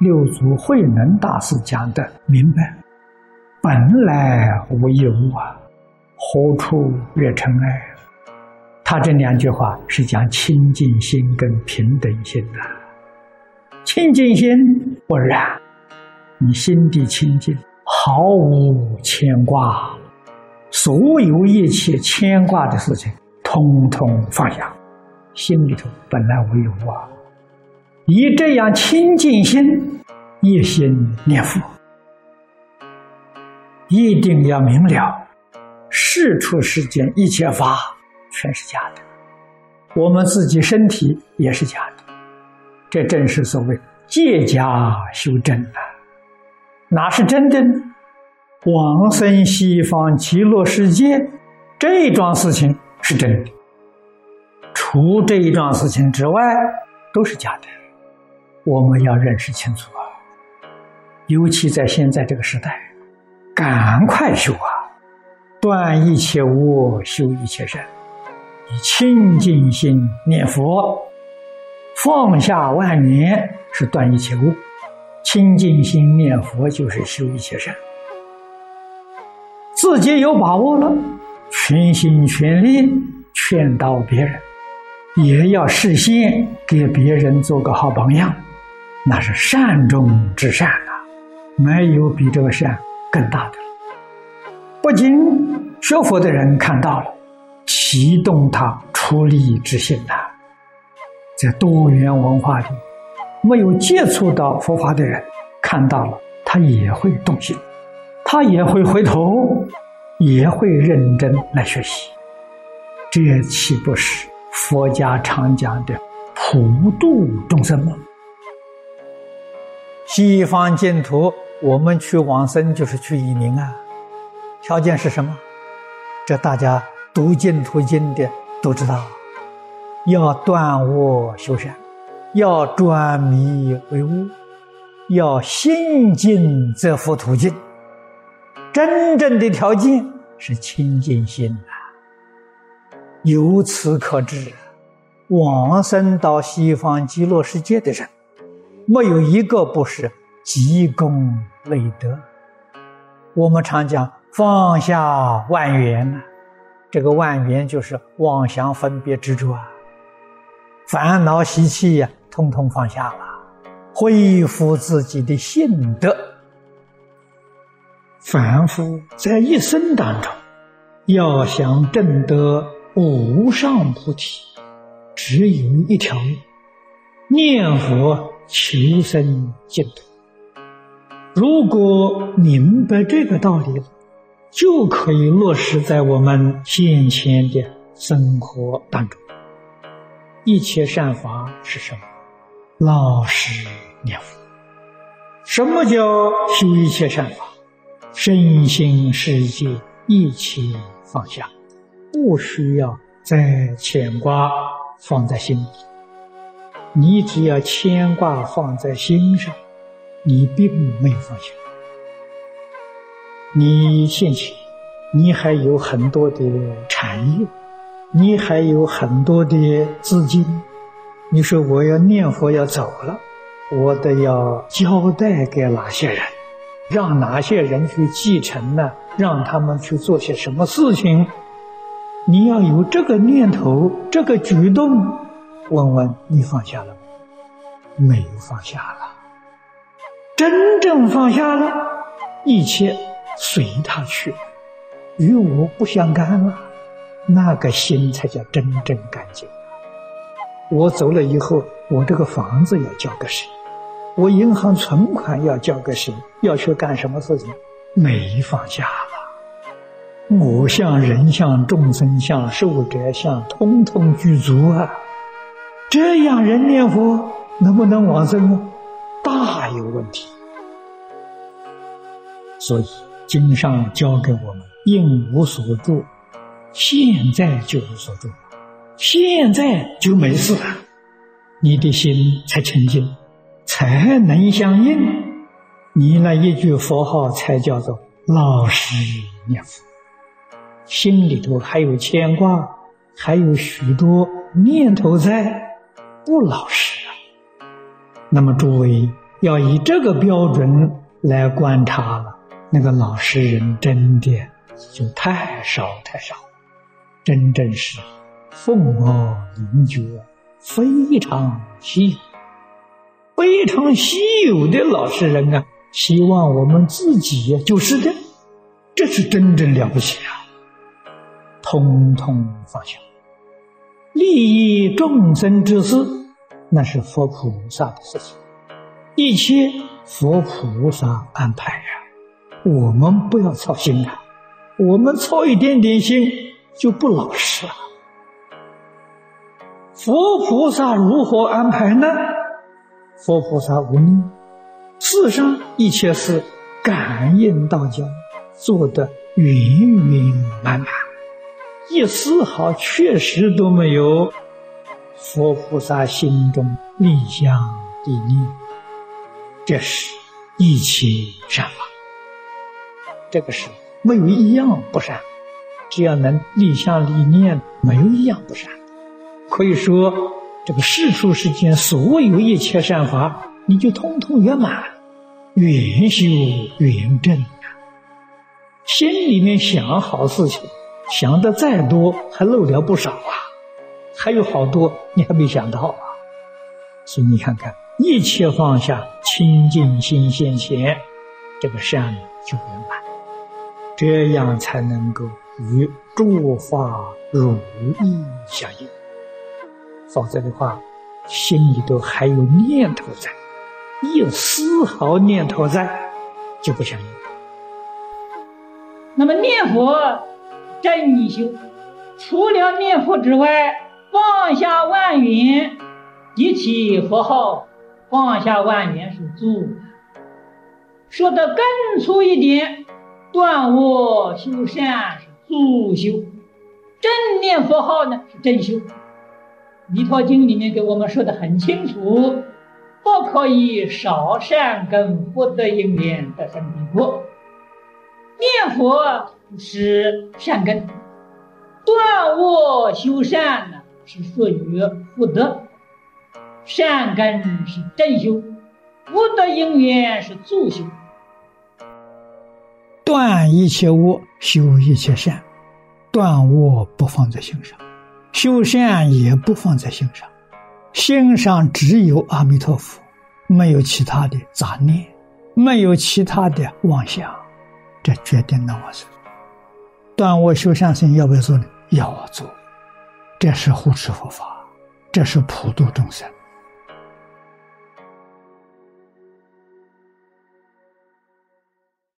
六祖慧能大师讲的明白，本来无一物啊，何处惹尘埃？他这两句话是讲清净心跟平等心的。清净心不染，你心地清净，毫无牵挂，所有一切牵挂的事情，通通放下，心里头本来无一物啊。以这样清净心，一心念佛，一定要明了，世出世间一切法全是假的，我们自己身体也是假的，这正是所谓借假修真啊！哪是真的呢往生西方极乐世界这桩事情是真的，除这一桩事情之外都是假的。我们要认识清楚啊！尤其在现在这个时代，赶快修啊！断一切恶，修一切善，以清净心念佛，放下万缘是断一切恶，清净心念佛就是修一切善。自己有把握了，全心全力劝导别人，也要事先给别人做个好榜样。那是善中之善啊，没有比这个善更大的了。不仅学佛的人看到了，启动他出离之心呐。在多元文化里，没有接触到佛法的人看到了，他也会动心，他也会回头，也会认真来学习。这岂不是佛家常讲的普度众生吗？西方净土，我们去往生就是去移民啊。条件是什么？这大家读净土经的都知道，要断恶修善，要转迷为悟，要心净则复土净。真正的条件是清净心啊。由此可知，往生到西方极乐世界的人。没有一个不是积功累德。我们常讲放下万缘呐，这个万缘就是妄想、分别、执着啊，烦恼习气呀，通通放下了，恢复自己的性德。凡夫在一生当中，要想证得无上菩提，只有一条路：念佛。求生净土。如果明白这个道理了，就可以落实在我们现前的生活当中。一切善法是什么？老实念佛。什么叫修一切善法？身心世界一起放下，不需要再牵挂放在心里。你只要牵挂放在心上，你并没有放下。你现前，你还有很多的产业，你还有很多的资金。你说我要念佛要走了，我得要交代给哪些人，让哪些人去继承呢？让他们去做些什么事情？你要有这个念头，这个举动。问问你放下了没？没有放下了。真正放下了，一切随他去，与我不相干了。那个心才叫真正干净。我走了以后，我这个房子要交给谁？我银行存款要交给谁？要去干什么事情？没放下了。我相、人相、众生相、寿者相，通通具足啊。这样人念佛能不能往生呢？大有问题。所以经上教给我们：应无所住，现在就无所住，现在就没事了。你的心才清净，才能相应。你那一句佛号才叫做老实念佛。心里头还有牵挂，还有许多念头在。不老实啊！那么诸位要以这个标准来观察了，那个老实人真的就太少太少，真正是凤毛麟角，非常稀有，非常稀有的老实人啊！希望我们自己就是的，这是真正了不起啊！通通放下，利益众生之事，那是佛菩萨的事情。一切佛菩萨安排呀，我们不要操心啊！我们操一点点心就不老实了。佛菩萨如何安排呢？佛菩萨无念，世上一切事感应道交，做得圆圆满满，一丝毫确实都没有佛菩萨心中立相地念。这是一切善法，这个是没有一样不善，只要能立相立念，没有一样不善。可以说，这个世出世间所有一切善法，你就通通圆满，圆修圆正啊！心里面想好事情，想的再多，还漏掉不少啊，还有好多你还没想到啊。所以你看看。一切放下，清净心现前，这个善就圆满，这样才能够与诸法如意相应。否则的话，心里头还有念头在，一有丝毫念头在，就不相应。那么念佛真一修，除了念佛之外，放下万缘，一起佛号。放下万缘是助，说的更粗一点，断恶修善是助修，正念佛号呢是正修。《弥陀经》里面给我们说的很清楚，不可以少善根福德因缘得生彼国。念佛是善根，断恶修善呢是属于福德。善根是正修，福德因缘是助修。断一切恶，修一切善。断恶不放在心上，修善也不放在心上。心上只有阿弥陀佛，没有其他的杂念，没有其他的妄想。这决定了我是断我修善心要不要做呢？要做。这是护持佛法，这是普度众生。